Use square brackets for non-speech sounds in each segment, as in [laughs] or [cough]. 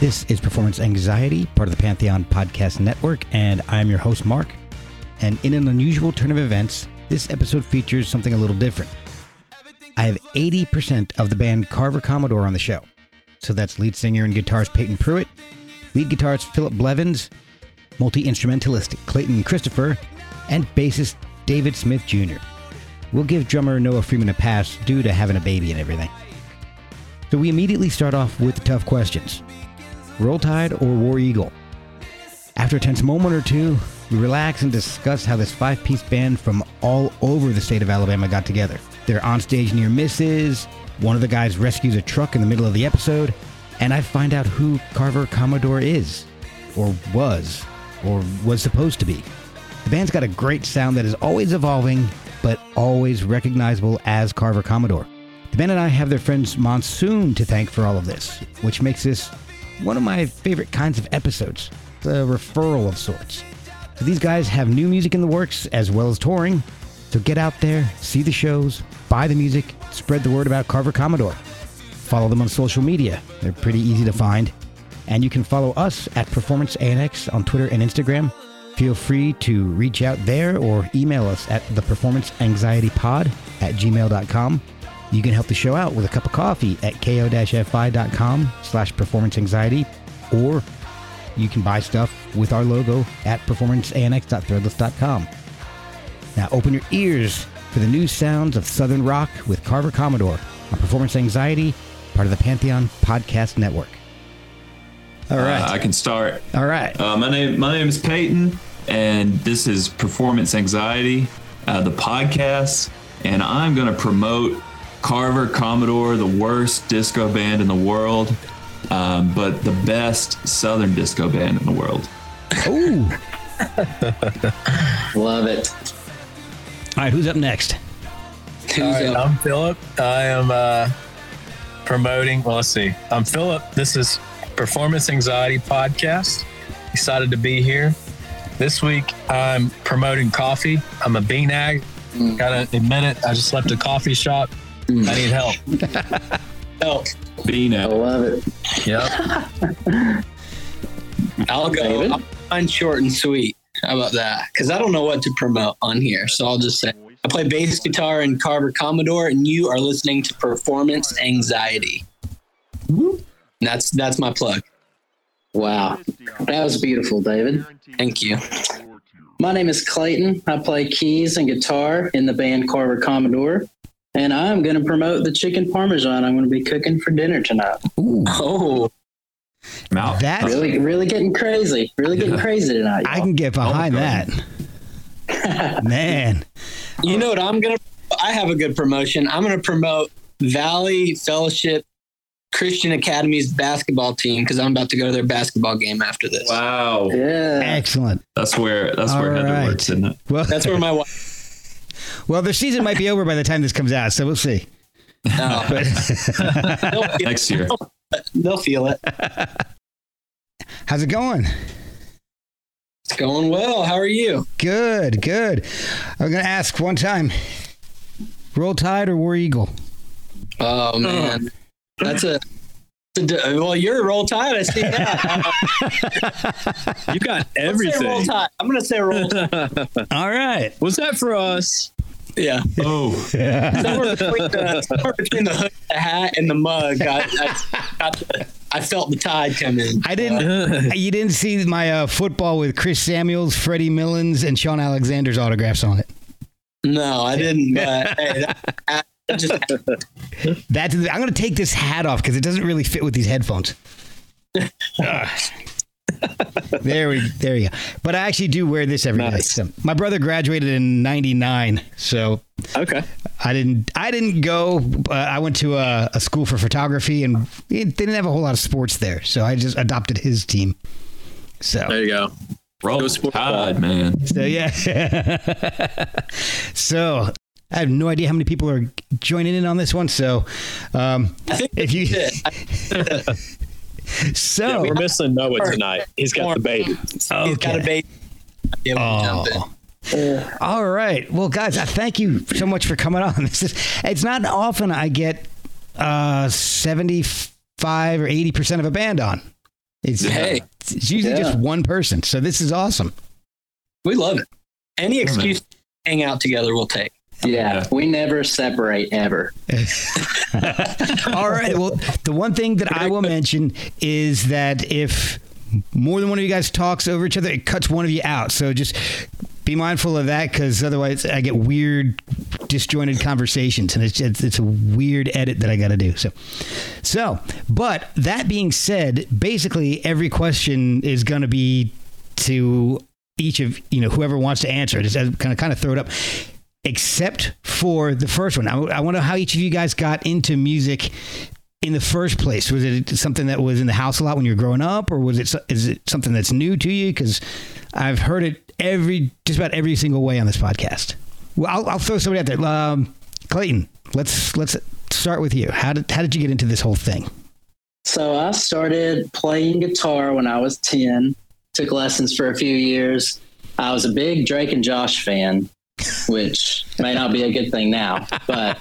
This is Performance Anxiety, part of the Pantheon Podcast Network, and I'm your host, Mark. And in an unusual turn of events, this episode features something a little different. I have 80% of the band Carver Commodore on the show. So that's lead singer and guitarist Payton Pruitt, lead guitarist Phillip Blevins, multi instrumentalist Clayton Christopher, and bassist David Smith Jr. We'll give drummer Noah Freeman a pass due to having a baby and everything. So we immediately start off with the tough questions. Roll Tide or War Eagle? After a tense moment or two, we relax and discuss how this five piece band from all over the state of Alabama got together. Their onstage near misses, one of the guys rescues a truck in the middle of the episode, and I find out who Carver Commodore is, or was, or was supposed to be. The band's got a great sound that is always evolving, but always recognizable as Carver Commodore. The band and I have their friends Monsoon to thank for all of this, which makes this one of my favorite kinds of episodes, the referral of sorts. So these guys have new music in the works as well as touring. So get out there, see the shows, buy the music, spread the word about Carver Commodore. Follow them on social media. They're pretty easy to find. And you can follow us at Performance ANX on Twitter and Instagram. Feel free to reach out there or email us at the Performance Anxiety Pod at gmail.com. You can help the show out with a cup of coffee at ko-fi.com slash performance anxiety, or you can buy stuff with our logo at performanceanx.threadless.com. Now open your ears for the new sounds of Southern Rock with Carver Commodore on Performance Anxiety, part of the Pantheon Podcast Network. All right. Uh, I can start. All right. Uh, my name my name is Payton, and this is Performance Anxiety, uh, the podcast, and I'm going to promote Carver Commodore, the worst disco band in the world, um, but the best Southern disco band in the world. Ooh. [laughs] Love it. All right. Who's up next? Who's All right, up? I'm Phillip. I am uh, promoting. Well, let's see. I'm Phillip. This is Performance Anxiety Podcast. Excited to be here. This week, I'm promoting coffee. I'm a bean ag. Gotta admit it. I just left a coffee shop. I need help. [laughs] help. Being I a love it. Yep. [laughs] I'll go. David? I'll find short and sweet. How about that? Because I don't know what to promote on here. So I'll just say I play bass guitar in Carver Commodore, and you are listening to Performance Anxiety. And that's that's my plug. Wow. That was beautiful, David. Thank you. My name is Clayton. I play keys and guitar in the band Carver Commodore. And I'm going to promote the chicken parmesan I'm going to be cooking for dinner tonight. Ooh. Oh, mouth. That's, Really, really getting crazy. Really getting crazy tonight. I can get behind oh that. [laughs] Man. you know what? I'm gonna. I have a good promotion. I'm gonna promote Valley Fellowship Christian Academy's basketball team because I'm about to go to their basketball game after this. Wow, Yeah. Excellent. that's where that's where All Heather works, isn't it? Well, That's where my [laughs] wife. Well, their season might be over by the time this comes out, so we'll see. No, oh. they'll, [laughs] Next year. they'll feel it. How's it going? It's going well. How are you? Good, good. I'm going to ask one time Roll Tide or War Eagle? Oh man, that's a. that's a d- Well, you're a roll tide. I see that. [laughs] You got Let's roll everything. tide. I'm gonna say roll tide. [laughs] All right. Was that for us? Yeah. Oh, Somewhere between the, somewhere between the hood, the hat, and the mug, I, I, got the, I felt the tide come in. I didn't. [laughs] You didn't see my uh, football with Chris Samuels, Freddie Milons, and Shaun Alexander's autographs on it. No, I didn't. But hey, that, that just [laughs] That's. I'm going to take this hat off because it doesn't really fit with these headphones. Ugh. [laughs] [laughs] there we there you go. But I actually do wear this every day. Nice. So my brother graduated in '99, so Okay. I didn't I didn't go. Uh, I went to a, a school for photography, and it, they didn't have a whole lot of sports there, so I just adopted his team. So There you go. Roll Go sport Tide, man. So yeah. [laughs] so I have no idea how many people are joining in on this one. So um, if you [laughs] so Yeah, we're missing Noah tonight. He's got the baby. He's got a okay. baby. Yeah, we'll jump in. Oh. All right. Well, guys, I thank you so much for coming on. [laughs] This is it's not often I get uh 75 or 80% of a band on. It's, Hey. it's usually Yeah. just one person. So this is awesome. We love it. Any excuse to hang out together, we'll take. Yeah, Yeah. we never separate ever. [laughs] All right. Well, the one thing that I will mention is that if more than one of you guys talks over each other, it cuts one of you out. So just be mindful of that because otherwise I get weird, disjointed conversations, and it's it's, it's a weird edit that I got to do. So, so, but that being said, basically every question is going to be to each of you know whoever wants to answer it. Just kind of kind of throw it up except for the first one. I, I know how each of you guys got into music in the first place. Was it something that was in the house a lot when you were growing up, or was it is it something that's new to you? Because I've heard it every just about every single way on this podcast. Well, I'll, I'll throw somebody out there. Um, Clayton, let's let's start with you. How did how did you get into this whole thing? So I started playing guitar when I was 10, took lessons for a few years. I was a big Drake and Josh fan, which may not be a good thing now, but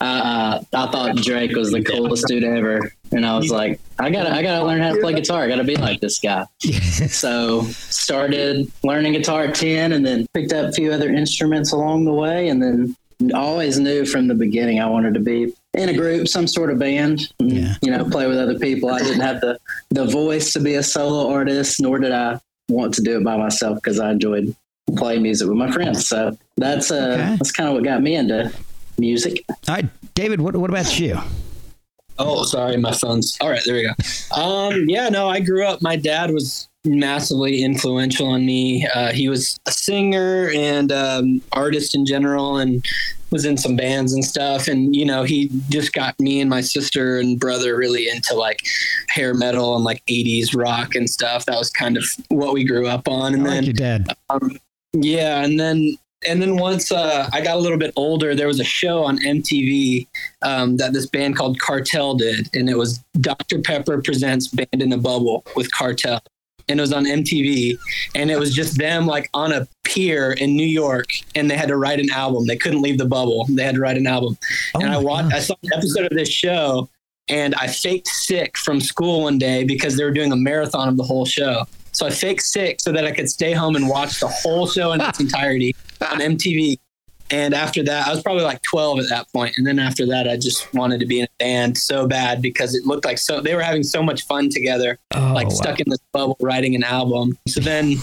uh, I thought Drake was the coolest dude ever. And I was like, I gotta, I gotta learn how to play guitar. I gotta be like this guy. [laughs] So started learning guitar at 10 and then picked up a few other instruments along the way. And then always knew from the beginning I wanted to be in a group, some sort of band, and, Yeah. you know, play with other people. I didn't have the, the voice to be a solo artist, nor did I want to do it by myself because I enjoyed playing music with my friends. So that's, uh, Okay. that's kind of what got me into music. All right, David. What what about you? Oh, sorry, my phone's. All right, there we go. Um, yeah, no, I grew up. My dad was massively influential on me. Uh, he was a singer and um, artist in general, and was in some bands and stuff. And you know, he just got me and my sister and brother really into like hair metal and like '80s rock and stuff. That was kind of what we grew up on. And I then like your dad. um, yeah, and then and then once uh, I got a little bit older, there was a show on MTV um, that this band called Cartel did, and it was Dr Pepper presents Band in a Bubble with Cartel, and it was on MTV, and it was just them like on a pier in New York, and they had to write an album. They couldn't leave the bubble; they had to write an album. Oh and I watched, I saw an episode of this show, and I faked sick from school one day because they were doing a marathon of the whole show. So I faked sick so that I could stay home and watch the whole show in its [laughs] entirety on MTV. And after that, I was probably like 12 at that point. And then after that, I just wanted to be in a band so bad because it looked like so they were having so much fun together, Oh, like wow. stuck in this bubble writing an album. So then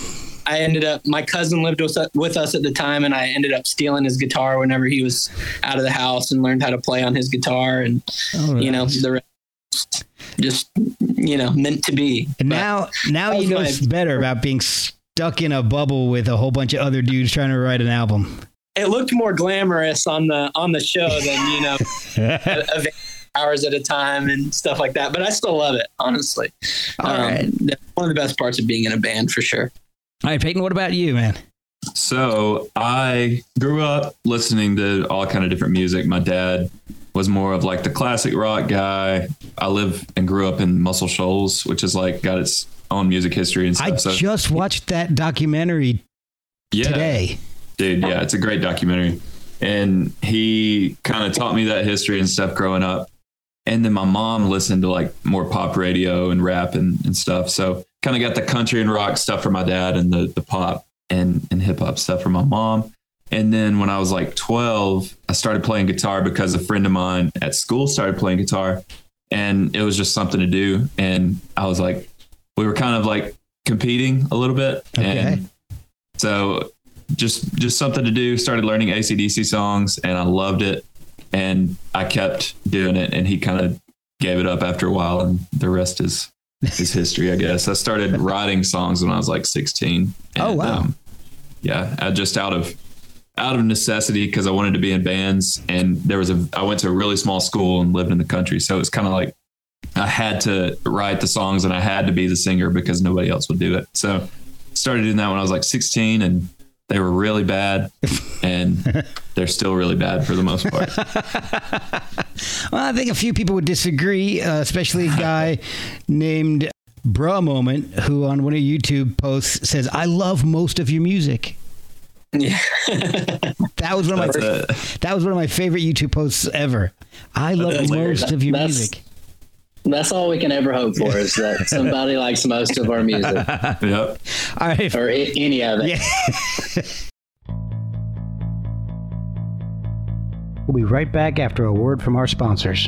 I ended up, my cousin lived with, with us at the time, and I ended up stealing his guitar whenever he was out of the house and learned how to play on his guitar. And, All you know, the rest just, you know, meant to be. And But- now, now you know it's better about being stuck in a bubble with a whole bunch of other dudes trying to write an album. it looked more glamorous on the on the show than you know [laughs] of hours at a time and stuff like that. But I still love it, honestly. Um, All right. one of the best parts of being in a band for sure. All right, Payton. What about you, man? So I grew up listening to all kind of different music. My dad was more of like the classic rock guy. I live and grew up in Muscle Shoals, which is like got its own music history and I stuff. so just watched that documentary yeah, today. dude, yeah, it's a great documentary. And he kind of taught me that history and stuff growing up. And then my mom listened to like more pop radio and rap and, and stuff. So kind of got the country and rock stuff from my dad and the, the pop and, and hip hop stuff from my mom. And then when I was like 12, I started playing guitar because a friend of mine at school started playing guitar and it was just something to do. And I was like, we were kind of like competing a little bit. Okay. And so just just something to do. Started learning ACDC songs, and I loved it. And I kept doing it, and he kind of gave it up after a while, and the rest is is history, I guess. I started writing songs when I was like 16. Oh, wow. Um, yeah, I just out of out of necessity because I wanted to be in bands, and there was a I went to a really small school and lived in the country, so it's kind of like I had to write the songs and I had to be the singer because nobody else would do it. So started doing that when I was like 16, and they were really bad, [laughs] and they're still really bad for the most part. [laughs] Well, I think a few people would disagree, uh, especially a [laughs] guy named Bra Moment, who on one of YouTube posts says, "I love most of your music." Yeah. [laughs] That was one of my a- that was one of my favorite YouTube posts ever. I love That's weird. most of your That's- music. That's all we can ever hope for is that [laughs] somebody likes most of our music [laughs] yep. All right. or I- any of it. Yeah. we'll be right back after a word from our sponsors.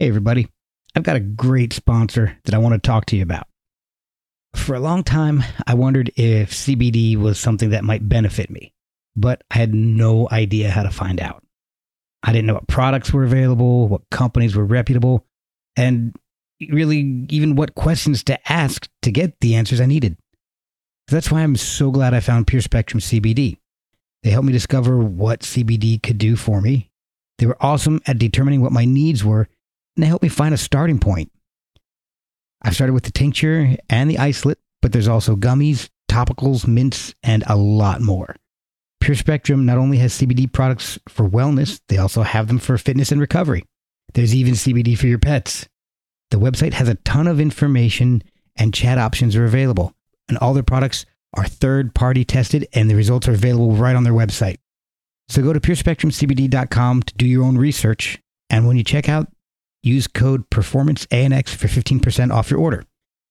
Hey, everybody. I've got a great sponsor that I want to talk to you about. For a long time, I wondered if CBD was something that might benefit me, but I had no idea how to find out. I didn't know what products were available, what companies were reputable, and really even what questions to ask to get the answers I needed. That's why I'm so glad I found Pure Spectrum CBD. They helped me discover what CBD could do for me. They were awesome at determining what my needs were and they helped me find a starting point. I started with the tincture and the isolate, but there's also gummies, topicals, mints, and a lot more. Pure Spectrum not only has CBD products for wellness, they also have them for fitness and recovery. There's even CBD for your pets. The website has a ton of information and chat options are available, and all their products are third party tested and the results are available right on their website. So go to purespectrumcbd.com to do your own research, and when you check out, use code performance ANX for 15% off your order.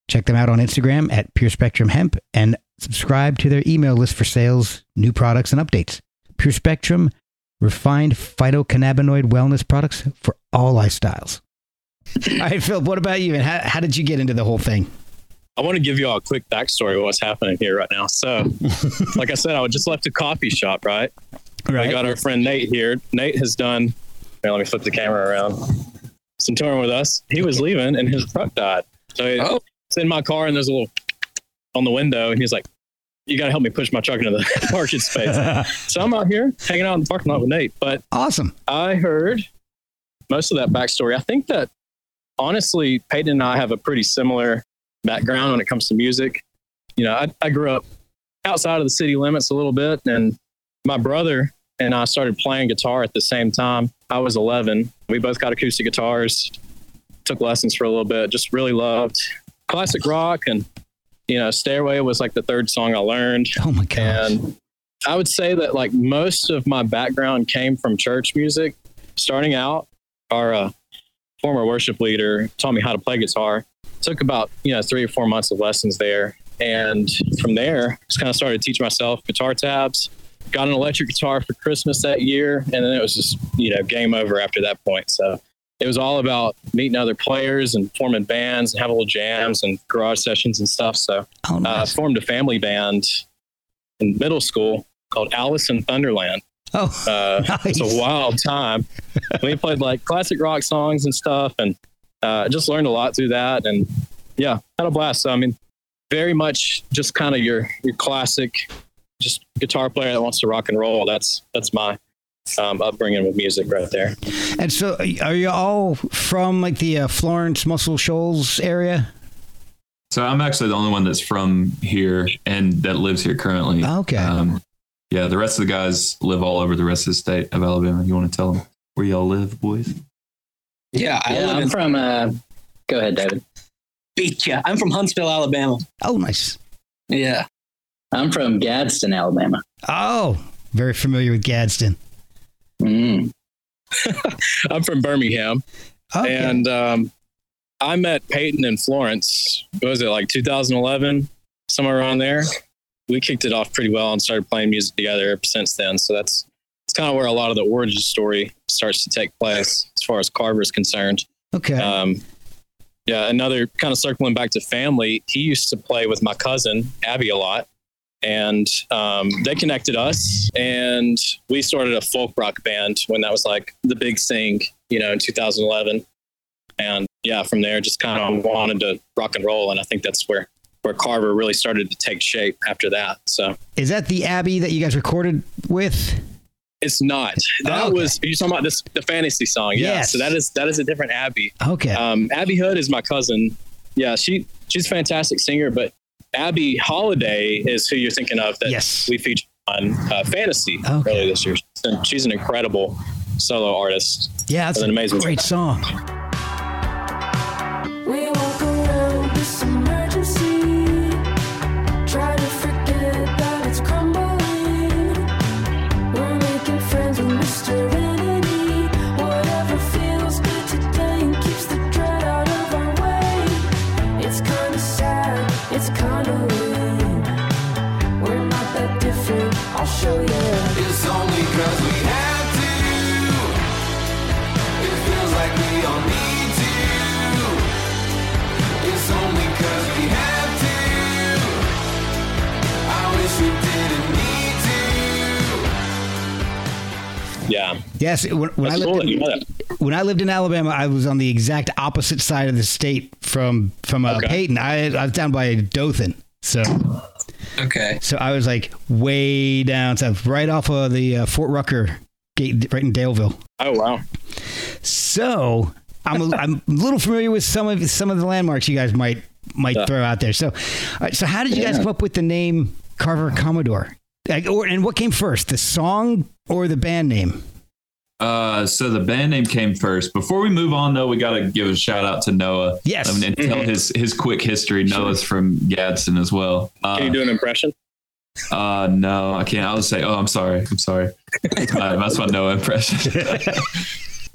Check them out on Instagram at Pure Spectrum Hemp and subscribe to their email list for sales, new products, and updates. Pure Spectrum, refined phytocannabinoid wellness products for all lifestyles. all right, Phillip, what about you? And how, how did you get into the whole thing? I want to give you all a quick backstory of what's happening here right now. So, [laughs] like I said, I just left a coffee shop, right? I got our friend Nate here. Nate has done, here, let me flip the camera around, some touring with us. He was leaving and his truck died. So Oh. it's in my car and there's a little on the window. And he's like, You got to help me push my truck into the [laughs] parking space. [laughs] so I'm out here hanging out in the parking lot with Nate. But awesome. I heard most of that backstory. I think that honestly, Payton and I have a pretty similar background when it comes to music. You know, I, I grew up outside of the city limits a little bit, and my brother and I started playing guitar at the same time. I was 11. We both got acoustic guitars, took lessons for a little bit, just really loved classic rock. And, you know, Stairway was like the third song I learned. Oh my gosh. And I would say that like most of my background came from church music. Starting out, our uh, former worship leader taught me how to play guitar. Took about you know three or four months of lessons there, And from there, just kind of started to teach myself guitar tabs. Got an electric guitar for Christmas that year, and then it was just you know game over after that point. So it was all about meeting other players and forming bands and having little jams and garage sessions and stuff. So Oh, uh, formed a family band in middle school called Alice in Thunderland. oh, Uh, It's a wild time. we played like classic rock songs and stuff, and uh, just learned a lot through that. And yeah, had a blast. So I mean, very much just kind of your your classic, just guitar player that wants to rock and roll. That's that's my um, upbringing with music right there. And so, are you all from like the uh, Florence Muscle Shoals area? So I'm actually the only one that's from here and that lives here currently. Okay. Um, yeah, the rest of the guys live all over the rest of the state of Alabama. You want to tell them where y'all live, boys? Yeah, I Yeah, live I'm in from. Uh, go ahead, David. Beach. Yeah, I'm from Huntsville, Alabama. Oh, nice. Yeah. I'm from Gadsden, Alabama. Oh, very familiar with Gadsden. Mm. [laughs] I'm from Birmingham, Okay. and um, I met Payton in Florence. What was it like 2011, somewhere around there? We kicked it off pretty well and started playing music together ever since then. So that's it's kind of where a lot of the origin story starts to take place as far as Carver is concerned. okay. Um, yeah, another kind of circling back to family. He used to play with my cousin Abby a lot, and um, they connected us, and we started a folk rock band when that was like the big thing, you know, in 2011. And yeah, from there, just kind of wanted to rock and roll, and I think that's where where Carver really started to take shape after that. So Is that the Abby that you guys recorded with? it's not that Okay. was you talking about this the fantasy song? Yeah, Yes. so that is that is a different Abby. Okay. Um, Abby Hood is my cousin. Yeah, she she's a fantastic singer, but Abby Holiday is who you're thinking of that Yes. we featured on uh, Fantasy Okay. earlier this year. And she's an incredible solo artist. yeah, that's an amazing great song. We Yes. When, when I lived in, when I lived in Alabama, I was on the exact opposite side of the state from from uh, Okay. Payton. I, I was down by Dothan, so Okay. so I was like way down south, right off of the uh, Fort Rucker gate, right in Daleville. Oh wow, So I'm a, I'm a little familiar with some of some of the landmarks you guys might might Yeah. throw out there. So, right, so how did you guys come up with the name Carver Commodore? Like, or, and what came first, the song or the band name? Uh, so the band name came first. Before we move on, though, we got to give a shout out to Noah. Yes. I mean, and tell his his quick history. Noah's from Gadsden as well. Uh, can you do an impression? Uh, no, I can't. I'll just say, oh, I'm sorry. I'm sorry. That's [laughs] my, that's my Noah impression. [laughs]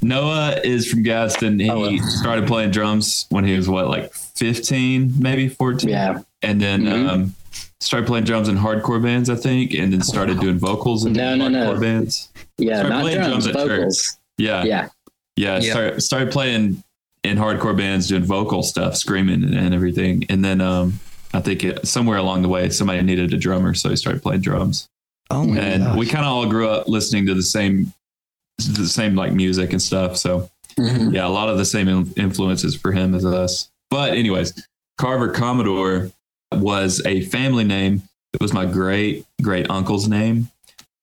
Noah is from Gadsden. He Oh, well. started playing drums when he was what, like 15, maybe 14? Yeah. And then Mhm. um, started playing drums in hardcore bands, I think, and then started doing vocals in No, no, no. hardcore bands. Yeah, Started not playing drums, drums at church. vocals. Yeah. Yeah. Yeah, Yeah. Start, started playing in hardcore bands, doing vocal stuff, screaming and, and everything. And then um, I think it, somewhere along the way, somebody needed a drummer, so he started playing drums. Oh my and gosh. we kind of all grew up listening to the same, the same like music and stuff. So Mhm. yeah, a lot of the same influences for him as us. But anyways, Carver Commodore was a family name. It was my great great uncle's name,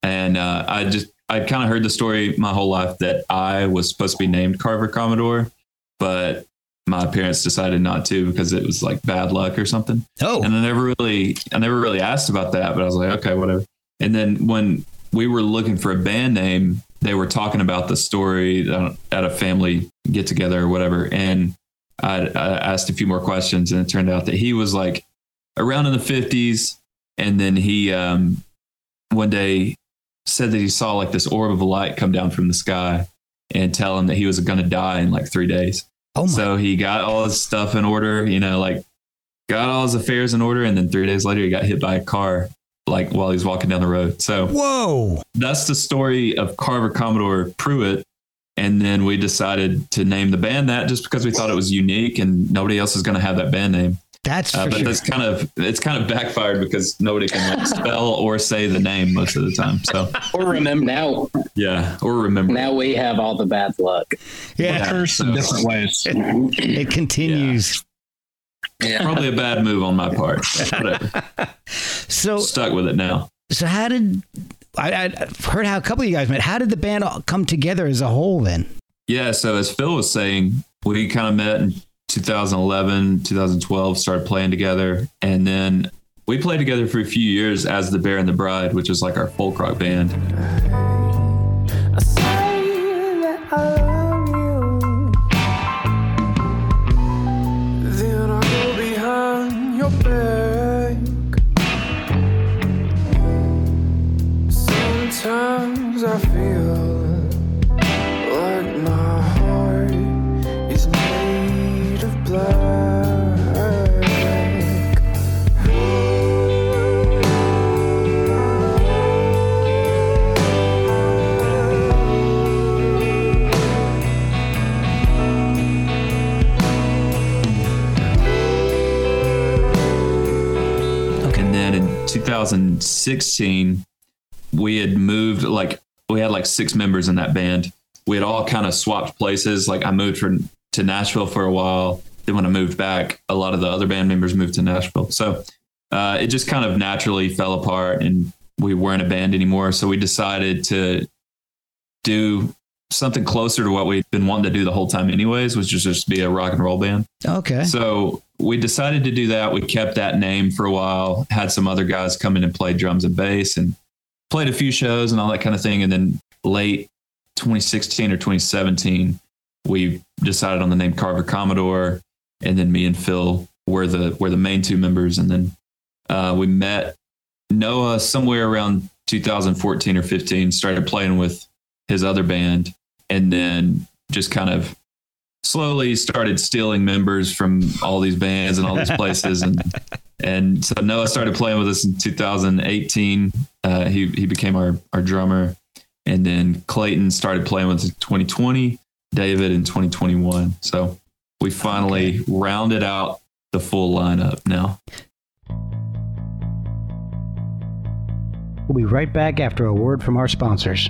and uh, I just I kind of heard the story my whole life that I was supposed to be named Carver Commodore, but my parents decided not to because it was like bad luck or something. oh, And I never really, I never really asked about that, but I was like, okay, whatever. And then when we were looking for a band name, they were talking about the story uh, at a family get together or whatever. And I, I asked a few more questions, and it turned out that he was like around in the 50s. And then he, um, one day said that he saw like this orb of light come down from the sky and tell him that he was going to die in like three days. oh my. So he got all his stuff in order, you know, like got all his affairs in order, and then three days later he got hit by a car, like while he was walking down the road. So Whoa. that's the story of Carver Commodore Pruitt. And then we decided to name the band that just because we thought it was unique and nobody else is going to have that band name. That's Uh, for but sure. that's kind of it's kind of backfired because nobody can like spell or say the name most of the time. So Or remember, Now, yeah, or remember. now we have all the bad luck. yeah. Curse in different ways. [laughs] It continues. yeah. Probably a bad move on my part. Whatever. [laughs] So Stuck with it now. so how did I, I've heard how a couple of you guys met. How did the band all come together as a whole then? Yeah. So as Phil was saying, we kind of met in 2011, 2012, started playing together. And then we played together for a few years as the Bear and the Bride, which is like our folk rock band. 2016, we had moved like we had like six members in that band. We had all kind of swapped places. Like I moved from to Nashville for a while. Then when I moved back, a lot of the other band members moved to Nashville. So uh, it just kind of naturally fell apart, and we weren't a band anymore. So we decided to do something closer to what we'd been wanting to do the whole time, anyways, which was just be a rock and roll band. Okay. So we decided to do that. We kept that name for a while, had some other guys come in and play drums and bass and played a few shows and all that kind of thing. And then late 2016 or 2017, we decided on the name Carver Commodore. And then me and Phil were the were the main two members. And then uh, we met Noah somewhere around 2014 or 15, started playing with his other band, and then just kind of slowly started stealing members from all these bands and all these places. And [laughs] and so Noah started playing with us in 2018 uh, he he became our our drummer. And then Clayton started playing with us in 2020 David in 2021 so we finally rounded out the full lineup now. We'll be right back after a word from our sponsors.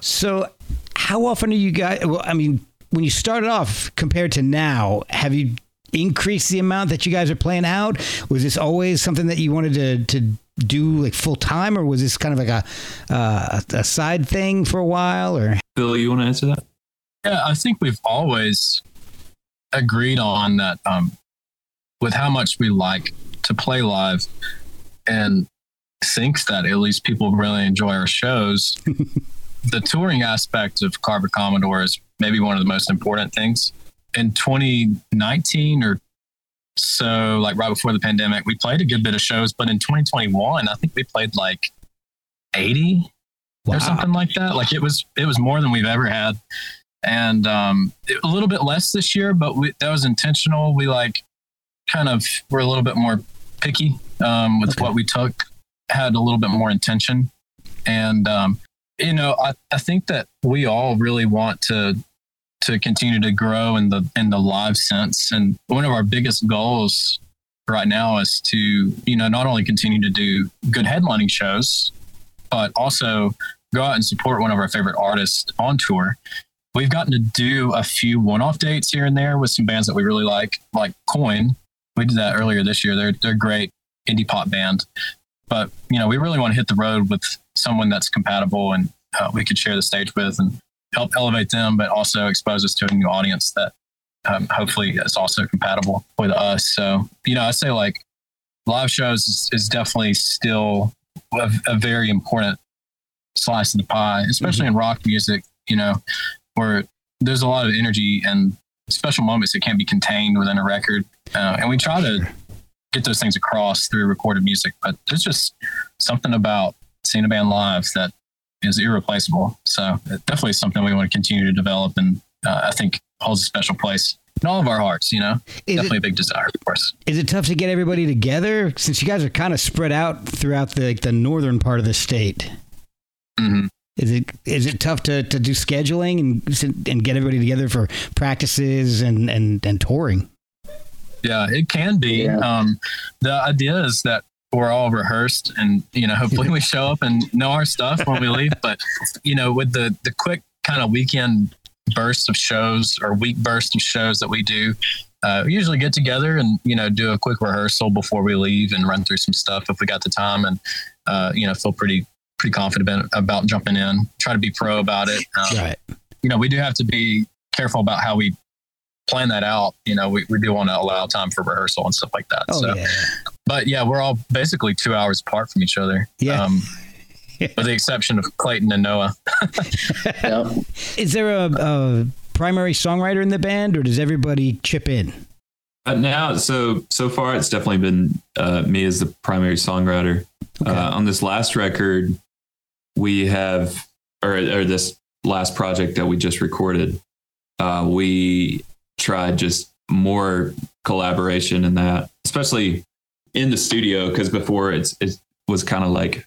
So, how often are you guys? Well, I mean, when you started off compared to now, have you increased the amount that you guys are playing out? Was this always something that you wanted to to do like full time, or was this kind of like a uh, a side thing for a while? Or Phil you want to answer that Yeah, I think we've always agreed on that um, with how much we like to play live and thinks that at least people really enjoy our shows. [laughs] the touring aspect of Carver Commodore is maybe one of the most important things. In 2019 or so, like right before the pandemic, we played a good bit of shows, but in 2021, I think we played like 80 or something like that. Like it was it was more than we've ever had, and um, a little bit less this year, but we, that was intentional. We like kind of were a little bit more picky um, with what we took, had a little bit more intention, and um, you know I, I think that we all really want to to continue to grow in the in the live sense, and one of our biggest goals right now is to you know not only continue to do good headlining shows but also go out and support one of our favorite artists on tour. We've gotten to do a few one-off dates here and there with some bands that we really like, like Coin. We did that earlier this year. They're they're great indie pop band, but you know we really want to hit the road with someone that's compatible and uh, we could share the stage with and help elevate them, but also expose us to a new audience that um, hopefully is also compatible with us. So you know I say like live shows is, is definitely still a, a very important slice of the pie, especially in rock music, you know, where there's a lot of energy and special moments that can't be contained within a record. Uh, and we try to get those things across through recorded music, but there's just something about seeing a band live that is irreplaceable. So definitely something we want to continue to develop and uh, I think holds a special place in all of our hearts, you know. Is Definitely it, a big desire, of course. is it tough to get everybody together since you guys are kind of spread out throughout the like, the northern part of the state? hmm Is it is it tough to, to do scheduling and and get everybody together for practices and and, and touring? Yeah, it can be. Yeah. Um, the idea is that we're all rehearsed and, you know, hopefully we show up and know our stuff when we [laughs] leave. But, you know, with the, the quick kind of weekend burst of shows or week burst of shows that we do, uh, we usually get together and, you know, do a quick rehearsal before we leave and run through some stuff if we got the time and, uh, you know, feel pretty, pretty confident about jumping in, try to be pro about it. Um, Right. you know, we do have to be careful about how we plan that out. You know, we, we do want to allow time for rehearsal and stuff like that. Oh so, yeah. But yeah, we're all basically two hours apart from each other. Yeah. Um, [laughs] with the exception of Clayton and Noah. [laughs] Yep. Is there a, a primary songwriter in the band, or does everybody chip in? Uh, now, so so far, it's definitely been uh, me as the primary songwriter. Okay. Uh, on this last record, we have, or, or this last project that we just recorded, uh, we tried just more collaboration in that, especially in the studio, because before it's it was kind of like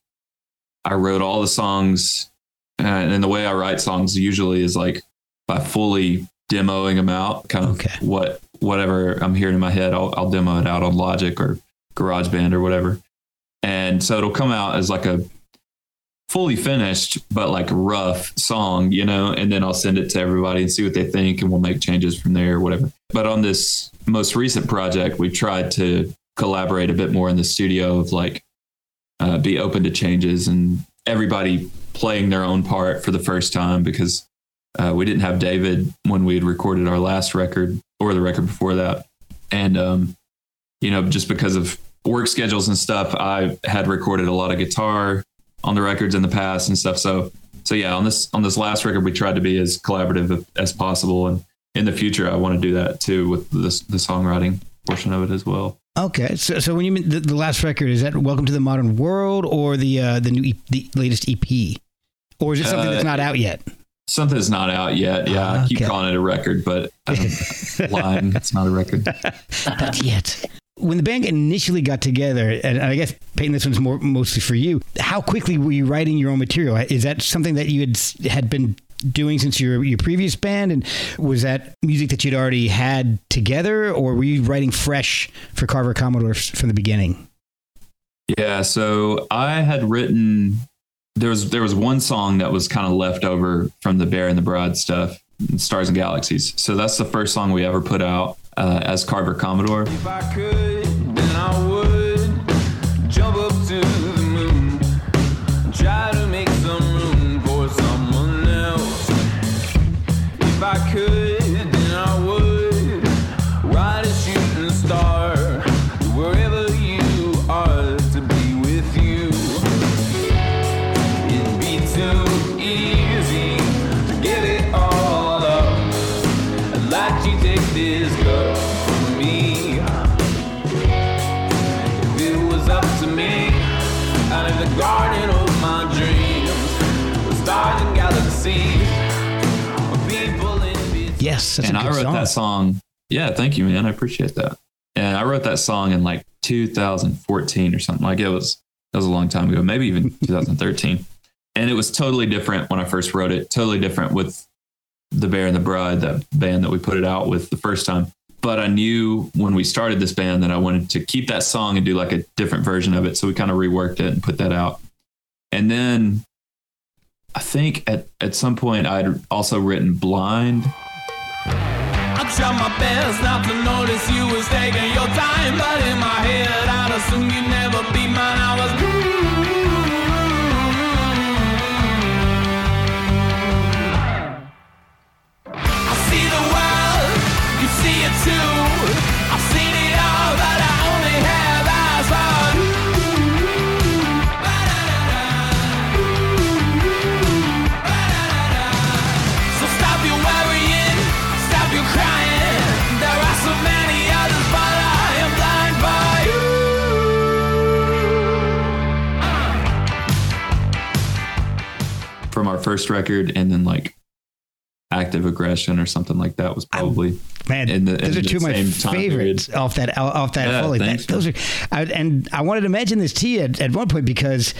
I wrote all the songs, uh, and the way I write songs usually is like by fully demoing them out, kind of Okay. what whatever I'm hearing in my head, I'll, I'll demo it out on Logic or GarageBand or whatever, and so it'll come out as like a fully finished but like rough song, you know, and then I'll send it to everybody and see what they think, and we'll make changes from there or whatever. But on this most recent project, we tried to collaborate a bit more in the studio of like uh, be open to changes and everybody playing their own part for the first time because uh, we didn't have David when we had recorded our last record or the record before that. And, um, you know, just because of work schedules and stuff, I had recorded a lot of guitar on the records in the past and stuff. So, so yeah, on this, on this last record, we tried to be as collaborative as possible. And in the future, I want to do that too with this, the songwriting portion of it as well. Okay, so so when you mean the, the last record, is that "Welcome to the Modern World" or the uh, the new e- the latest EP, or is it something Uh, that's not out yet? Something that's not out yet. Yeah, I keep calling it a record, but I'm [laughs] lying. It's not a record. [laughs] Not yet. When the band initially got together, and I guess Payton, this one's more mostly for you. How quickly were you writing your own material? Is that something that you had had been doing since your your previous band, and was that music that you'd already had together, or were you writing fresh for Carver Commodore from the beginning? Yeah, so I had written there was there was one song that was kind of left over from the Bear and the Bride stuff, Stars and Galaxies. So that's the first song we ever put out uh, as Carver Commodore. That's and I wrote song. that song. Yeah, thank you, man. I appreciate that. And I wrote that song in like 2014 or something. Like it was that was a long time ago, maybe even [laughs] 2013. And it was totally different when I first wrote it. Totally different with the Bear and the Bride, that band that we put it out with the first time. But I knew when we started this band that I wanted to keep that song and do like a different version of it. So we kind of reworked it and put that out. And then I think at, at some point I'd also written Blind. I tried my best not to notice you was taking your time, but in my head I'd assume you'd never record and then like active aggression or something like that was probably Man, in the- those in are two of my favorites off that off that Yeah, Foley. That- those are, I, and I wanted to mention this to you at, at one point because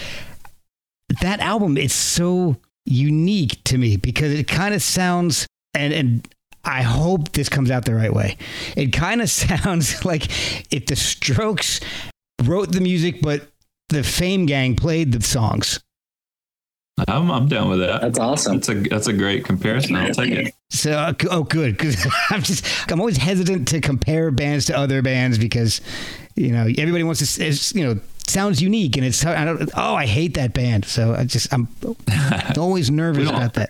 that album is so unique to me because it kind of sounds and and I hope this comes out the right way. It kind of [laughs] sounds like if the Strokes wrote the music, but the Fame Gang played the songs. I'm, I'm down with that. That's awesome. That's a that's a great comparison. I'll take it. So, uh, oh, good. Because [laughs] I'm just, I'm always hesitant to compare bands to other bands because, you know, everybody wants to, s- you know, sounds unique and it's, I don't, oh, I hate that band. So I just, I'm [laughs] always nervous about that.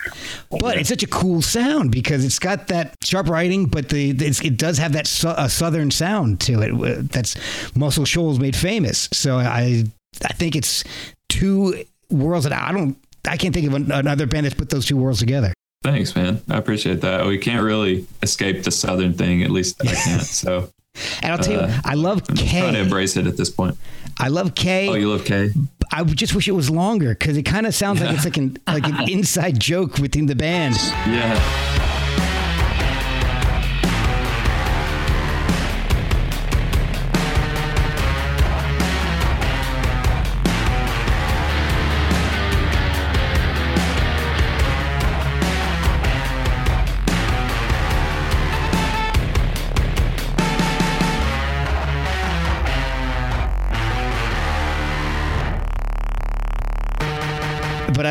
But it's such a cool sound because it's got that sharp writing, but the, it's, it does have that su- a southern sound to it. That's Muscle Shoals made famous. So I, I think it's two worlds that I don't, I can't think of an, another band that's put those two worlds together. Thanks, man. I appreciate that. We can't really escape the southern thing. At least I can't. So [laughs] And I'll tell Uh, you, I love I'm trying to embrace it at this point. I love K. Oh, you love K? I just wish it was longer because it kind of sounds like it's like an like an inside joke within the band. [laughs] Yeah.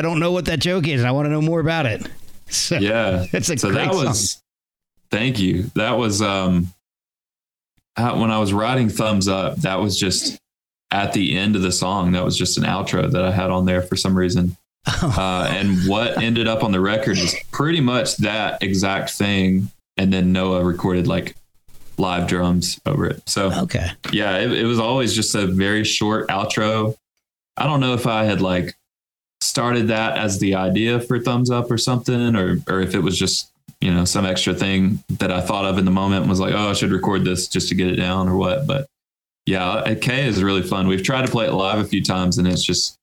I don't know what that joke is, and I want to know more about it. [laughs] So, Yeah. [laughs] it's a so that was thank you. That was um when I was writing thumbs up, that was just at the end of the song. That was just an outro that I had on there for some reason. [laughs] Uh, and what ended up on the record is pretty much that exact thing. And then Noah recorded like live drums over it. So Okay. yeah, it, it was always just a very short outro. I don't know if I had like started that as the idea for thumbs up or something, or or if it was just you know some extra thing that I thought of in the moment and was like, oh, I should record this just to get it down or what. But yeah, at K is really fun. We've tried to play it live a few times and it's just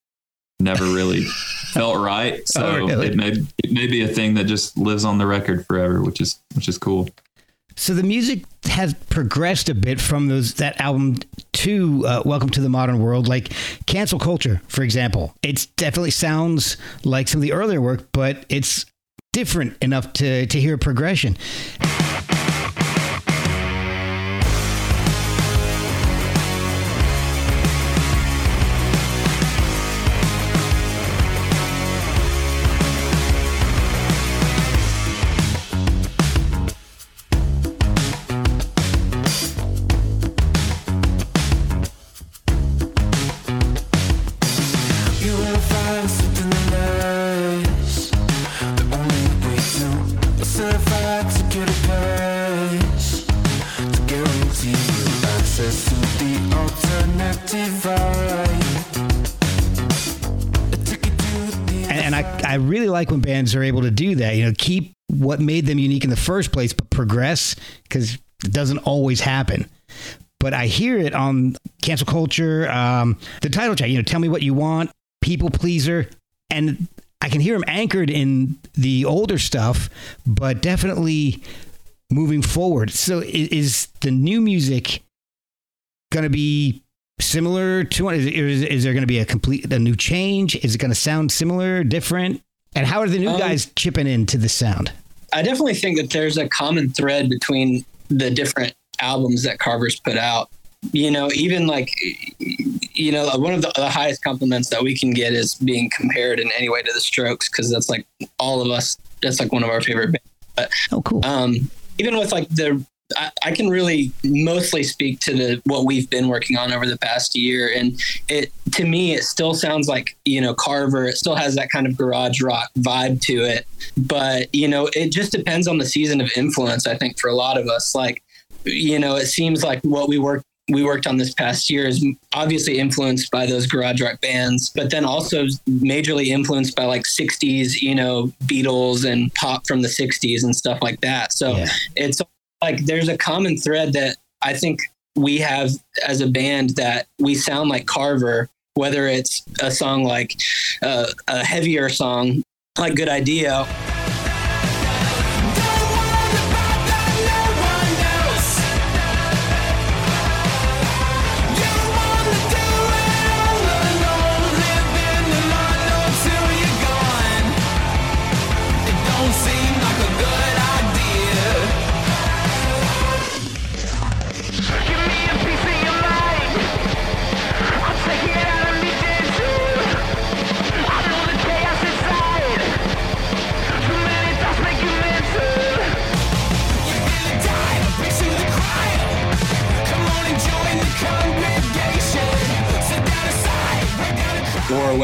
never really [laughs] felt right. Oh, so Oh, really? it may it may be a thing that just lives on the record forever, which is which is cool. So the music has progressed a bit from those that album to uh, Welcome to the Modern World, like Cancel Culture, for example. It definitely sounds like some of the earlier work, but it's different enough to to hear progression. Like when bands are able to do that you know keep what made them unique in the first place but progress because it doesn't always happen but i hear it on cancel culture um, the title track you know tell me what you want people pleaser and i can hear them anchored in the older stuff but definitely moving forward so is the new music going to be similar to? Is, is, is there going to be a complete a new change? Is it going to sound similar, different? And how are the new Um, guys chipping into the sound? I definitely think that there's a common thread between the different albums that Carver's put out. You know, even like, you know, one of the, the highest compliments that we can get is being compared in any way to the Strokes because that's like all of us. That's like one of our favorite bands. But Oh, cool. um, even with like the I, I can really mostly speak to the what we've been working on over the past year and it to me it still sounds like you know carver it still has that kind of garage rock vibe to it but you know it just depends on the season of influence i think for a lot of us like you know it seems like what we worked we worked on this past year is obviously influenced by those garage rock bands, but then also majorly influenced by like 60s, you know, Beatles and pop from the 60s and stuff like that. So Yeah. it's like there's a common thread that I think we have as a band that we sound like Carver, whether it's a song like uh, a heavier song like Good Idea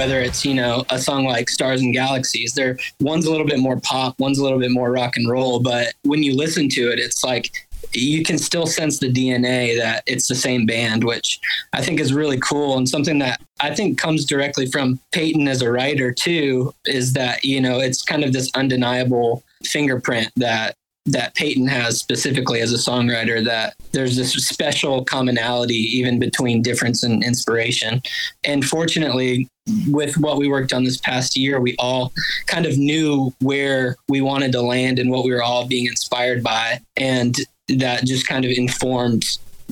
whether it's you know a song like stars and galaxies they're one's a little bit more pop one's a little bit more rock and roll but when you listen to it it's like you can still sense the dna that it's the same band which i think is really cool. And something that i think comes directly from payton as a writer too is that you know it's kind of this undeniable fingerprint that that Payton has specifically as a songwriter that there's this special commonality even between difference and inspiration. And fortunately, with what we worked on this past year, we all kind of knew where we wanted to land and what we were all being inspired by. And that just kind of informed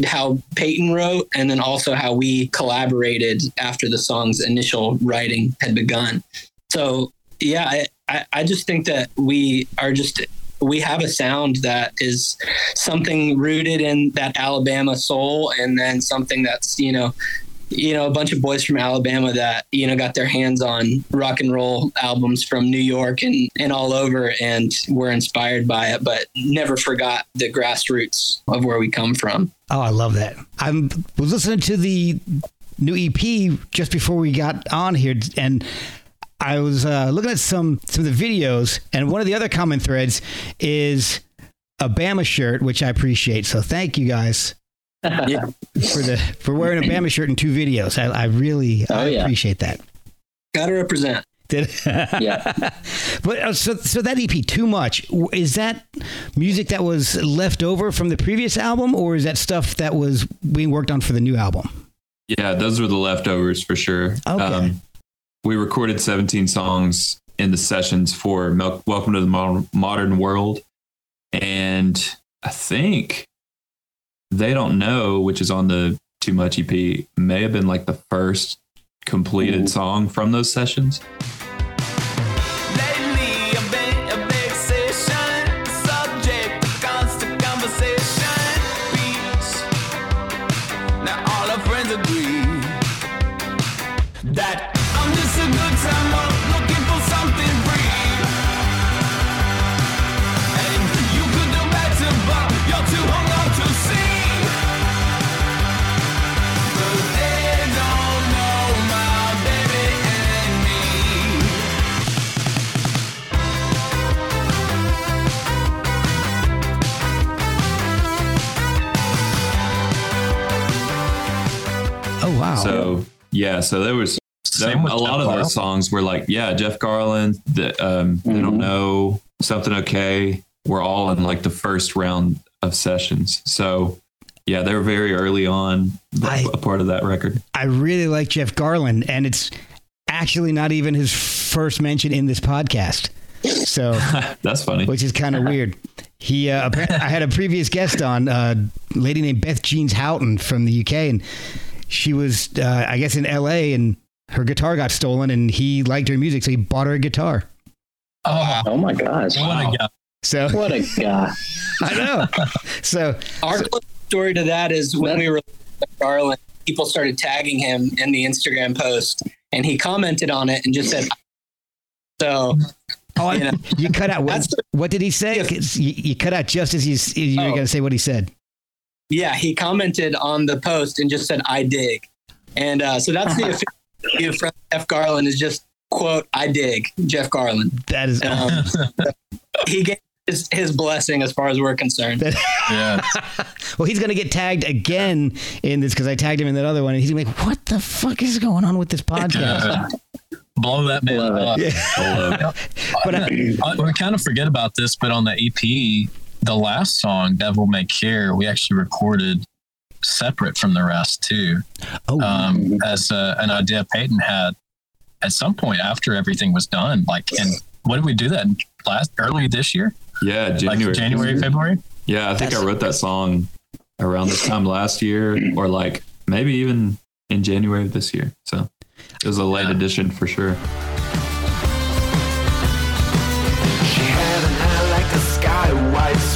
how Payton wrote and then also how we collaborated after the song's initial writing had begun. So, yeah, I, I, I just think that we are just we have a sound that is something rooted in that Alabama soul and then something that's, you know, you know, a bunch of boys from Alabama that, you know, got their hands on rock and roll albums from New York and, and all over and were inspired by it, but never forgot the grassroots of where we come from. Oh, I love that. I was listening to the new EP just before we got on here, and I was uh, looking at some some of the videos, and one of the other common threads is a Bama shirt, which I appreciate. So thank you guys yeah. for the for wearing a Bama shirt in two videos. I, I really Oh, I yeah. appreciate that. Got to represent. Yeah. [laughs] but uh, so so that EP too much is that music that was left over from the previous album, or is that stuff that was being worked on for the new album? Yeah, those were the leftovers for sure. Um, Okay. We recorded 17 songs in the sessions for Mel- Welcome to the Modern, Modern World. And I think They Don't Know, which is on the Too Much EP, may have been like the first completed song from those sessions. So yeah, so there was Same with a lot Jeff of Garland. those songs were like, yeah, Jeff Garlin, the, um, Mm-hmm. don't know something okay. We're all in like the first round of sessions. So yeah, they were very early on I- a part of that record. I really like Jeff Garlin, and it's actually not even his first mention in this podcast. So, [laughs] That's funny. which is kind of weird. He, uh, I had a previous guest on, uh, a lady named Beth Jeans Houghton from the UK, and she was, uh, I guess, in LA, and her guitar got stolen, and he liked her music, so he bought her a guitar. Oh, Oh my gosh. what a guy. So What a [laughs] guy. I know. So Our close story to that is when we were with Garlin, people started tagging him in the Instagram post, and he commented on it and just said, "So Oh, I- Yeah. you cut out. What, what did he say? You, you cut out just as you, s- you were Oh. going to say what he said. Yeah." He commented on the post and just said, "I dig," and uh, so that's the [laughs] official review from Jeff Garlin is just quote, "I dig," Jeff Garlin. That is. Um, [laughs] he gave his, his blessing as far as we're concerned. Yeah. [laughs] well, he's going to get tagged again in this because I tagged him in that other one, and he's going to be like, "What the fuck is going on with this podcast?" Blow that man Love it. up. Hello. but uh, Uh, we kind of forget about this, but on the EP, the last song, Devil May Care, we actually recorded separate from the rest too, oh, um, as uh, an idea Payton had at some point after everything was done. Like, and what did we do that last early this year? Yeah, January. Like January, February. Yeah, I think That's- I wrote that song around this time last year, or like maybe even in January of this year. So it was a late addition for sure.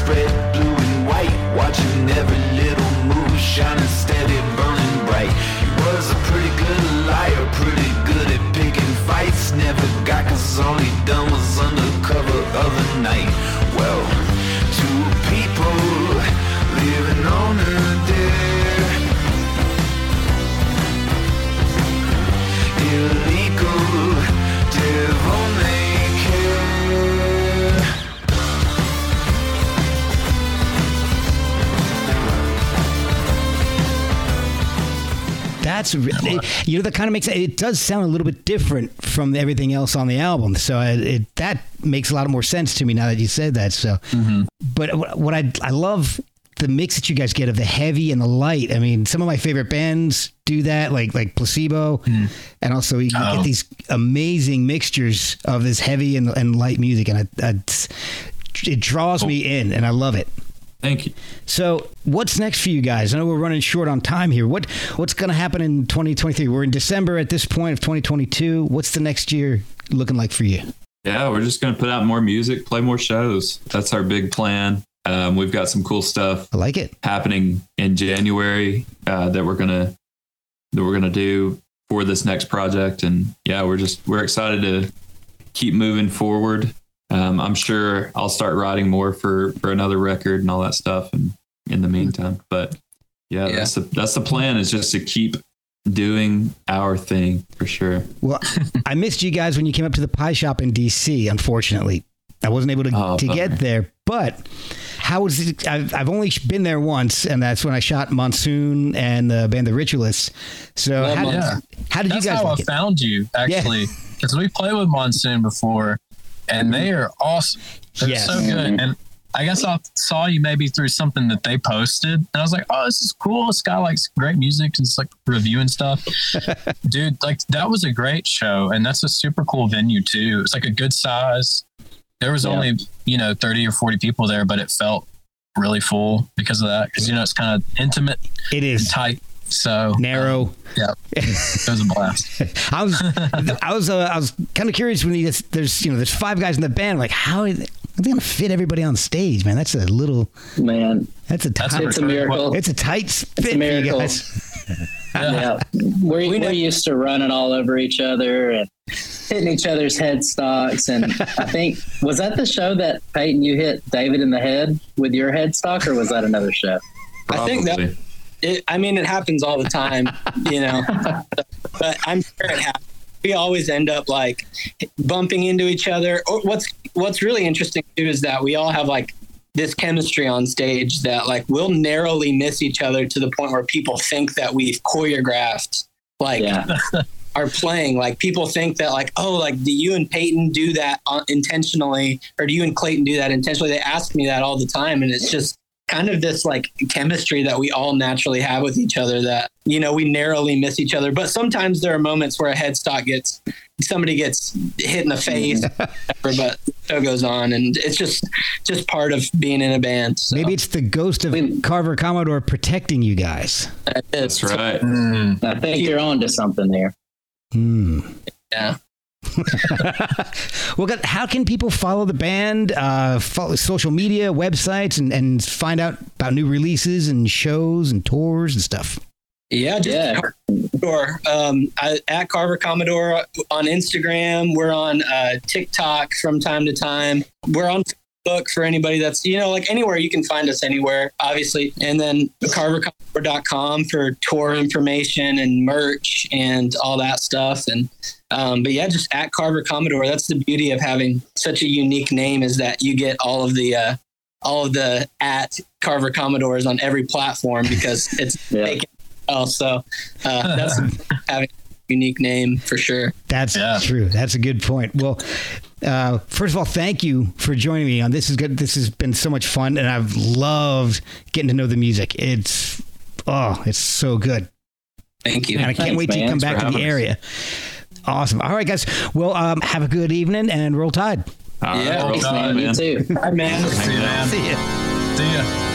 Widespread blue and white, watching every little move, shining steady, burning bright. He was a pretty good liar, pretty good at picking fights. Never got cause all he done was That's it, you know that kind of makes it, does sound a little bit different from everything else on the album. So it, it that makes a lot more sense to me now that you said that. So, mm-hmm. but what, I I love the mix that you guys get of the heavy and the light. I mean, some of my favorite bands do that, like like Placebo, mm. and also you Oh. get these amazing mixtures of this heavy and, and light music, and I, I, it draws oh. me in, and I love it. Thank you. So, what's next for you guys? I know we're running short on time here. What what's going to happen in 2023? We're in December at this point of 2022. What's the next year looking like for you? Yeah, we're just gonna put out more music, play more shows. That's our big plan. Um, we've got some cool stuff I like it. happening in January uh, that we're gonna that we're gonna do for this next project, and yeah, we're just we're excited to keep moving forward. Um, I'm sure I'll start writing more for for another record and all that stuff, and in the meantime, but yeah, Yeah. that's the that's the plan is just to keep doing our thing for sure. Well, I missed you guys when you came up to the pie shop in DC. Unfortunately, I wasn't able to Oh, to get there. But how was it? I've, I've only been there once, and that's when I shot Monsoon and the band The Ritualists. So Love how, did- Yeah. how did That's you guys how like I it? found you, actually, because we played with Monsoon before, and they are awesome. They're Yes. so good. Mm-hmm. And I guess I saw you maybe through something that they posted, and I was like, "Oh, this is cool. This guy likes great music and it's like reviewing stuff." [laughs] Dude, like that was a great show, and that's a super cool venue too. It's like a good size. There was Yeah. only you know thirty or forty people there, but it felt really full because of that. Because you know it's kind of intimate It is tight. So narrow. yeah, it was a blast. [laughs] I was, I was, uh, I was kind of curious when you, there's, you know, there's five guys in the band. Like, how are they, are they gonna fit everybody on stage, man? That's a little, Man, that's a That's tight, it's a miracle. it's a tight spit for you miracle. guys. [laughs] yeah, we're, We know- we're used to running all over each other and hitting each other's headstocks. And I think was that the show that Payton you hit David in the head with your headstock, or was that another show? I think that Probably. It, I mean, it happens all the time, you know, but I'm sure it happens. We always end up like bumping into each other. Or what's what's really interesting too is that we all have like this chemistry on stage that like we'll narrowly miss each other to the point where people think that we've choreographed like Yeah, [laughs] are playing. Like people think that like, oh, like do you and Payton do that uh, intentionally, or do you and Clayton do that intentionally? They ask me that all the time, and it's just kind of this like chemistry that we all naturally have with each other that you know we narrowly miss each other but sometimes there are moments where a headstock gets somebody gets hit in the face whatever, but the show goes on and it's just just part of being in a band so Maybe it's the ghost of We- Carver Commodore protecting you guys. That's right. Mm. I think you're on to something there. Hmm. yeah [laughs] Well, how can people follow the band, uh, follow social media, websites, and, and find out about new releases and shows and tours and stuff? Yeah, just Yeah. Commodore. Um, I, at Carver Commodore on Instagram. We're on uh, TikTok from time to time. We're on Facebook for anybody that's, you know, like anywhere you can find us anywhere, obviously. And then carvercommodore.com for tour information and merch and all that stuff. And, um, but yeah, just at Carver Commodore. That's the beauty of having such a unique name is that you get all of the, uh, all of the at Carver Commodores on every platform because it's [laughs] Yeah. taken well. So uh, that's [laughs] having unique name for sure. That's Yeah. true. That's a good point. Well, uh, first of all, thank you for joining me on this. Is good. This has been so much fun, and I've loved getting to know the music. It's oh, it's so good, Thank you. and I can't Thanks, wait to come back to the having us. area. Awesome. All right, guys. Well, um, have a good evening and roll tide. All right, Yeah, bro. thanks, man. You too. Hi, man. [laughs] See you, man. See ya. See ya.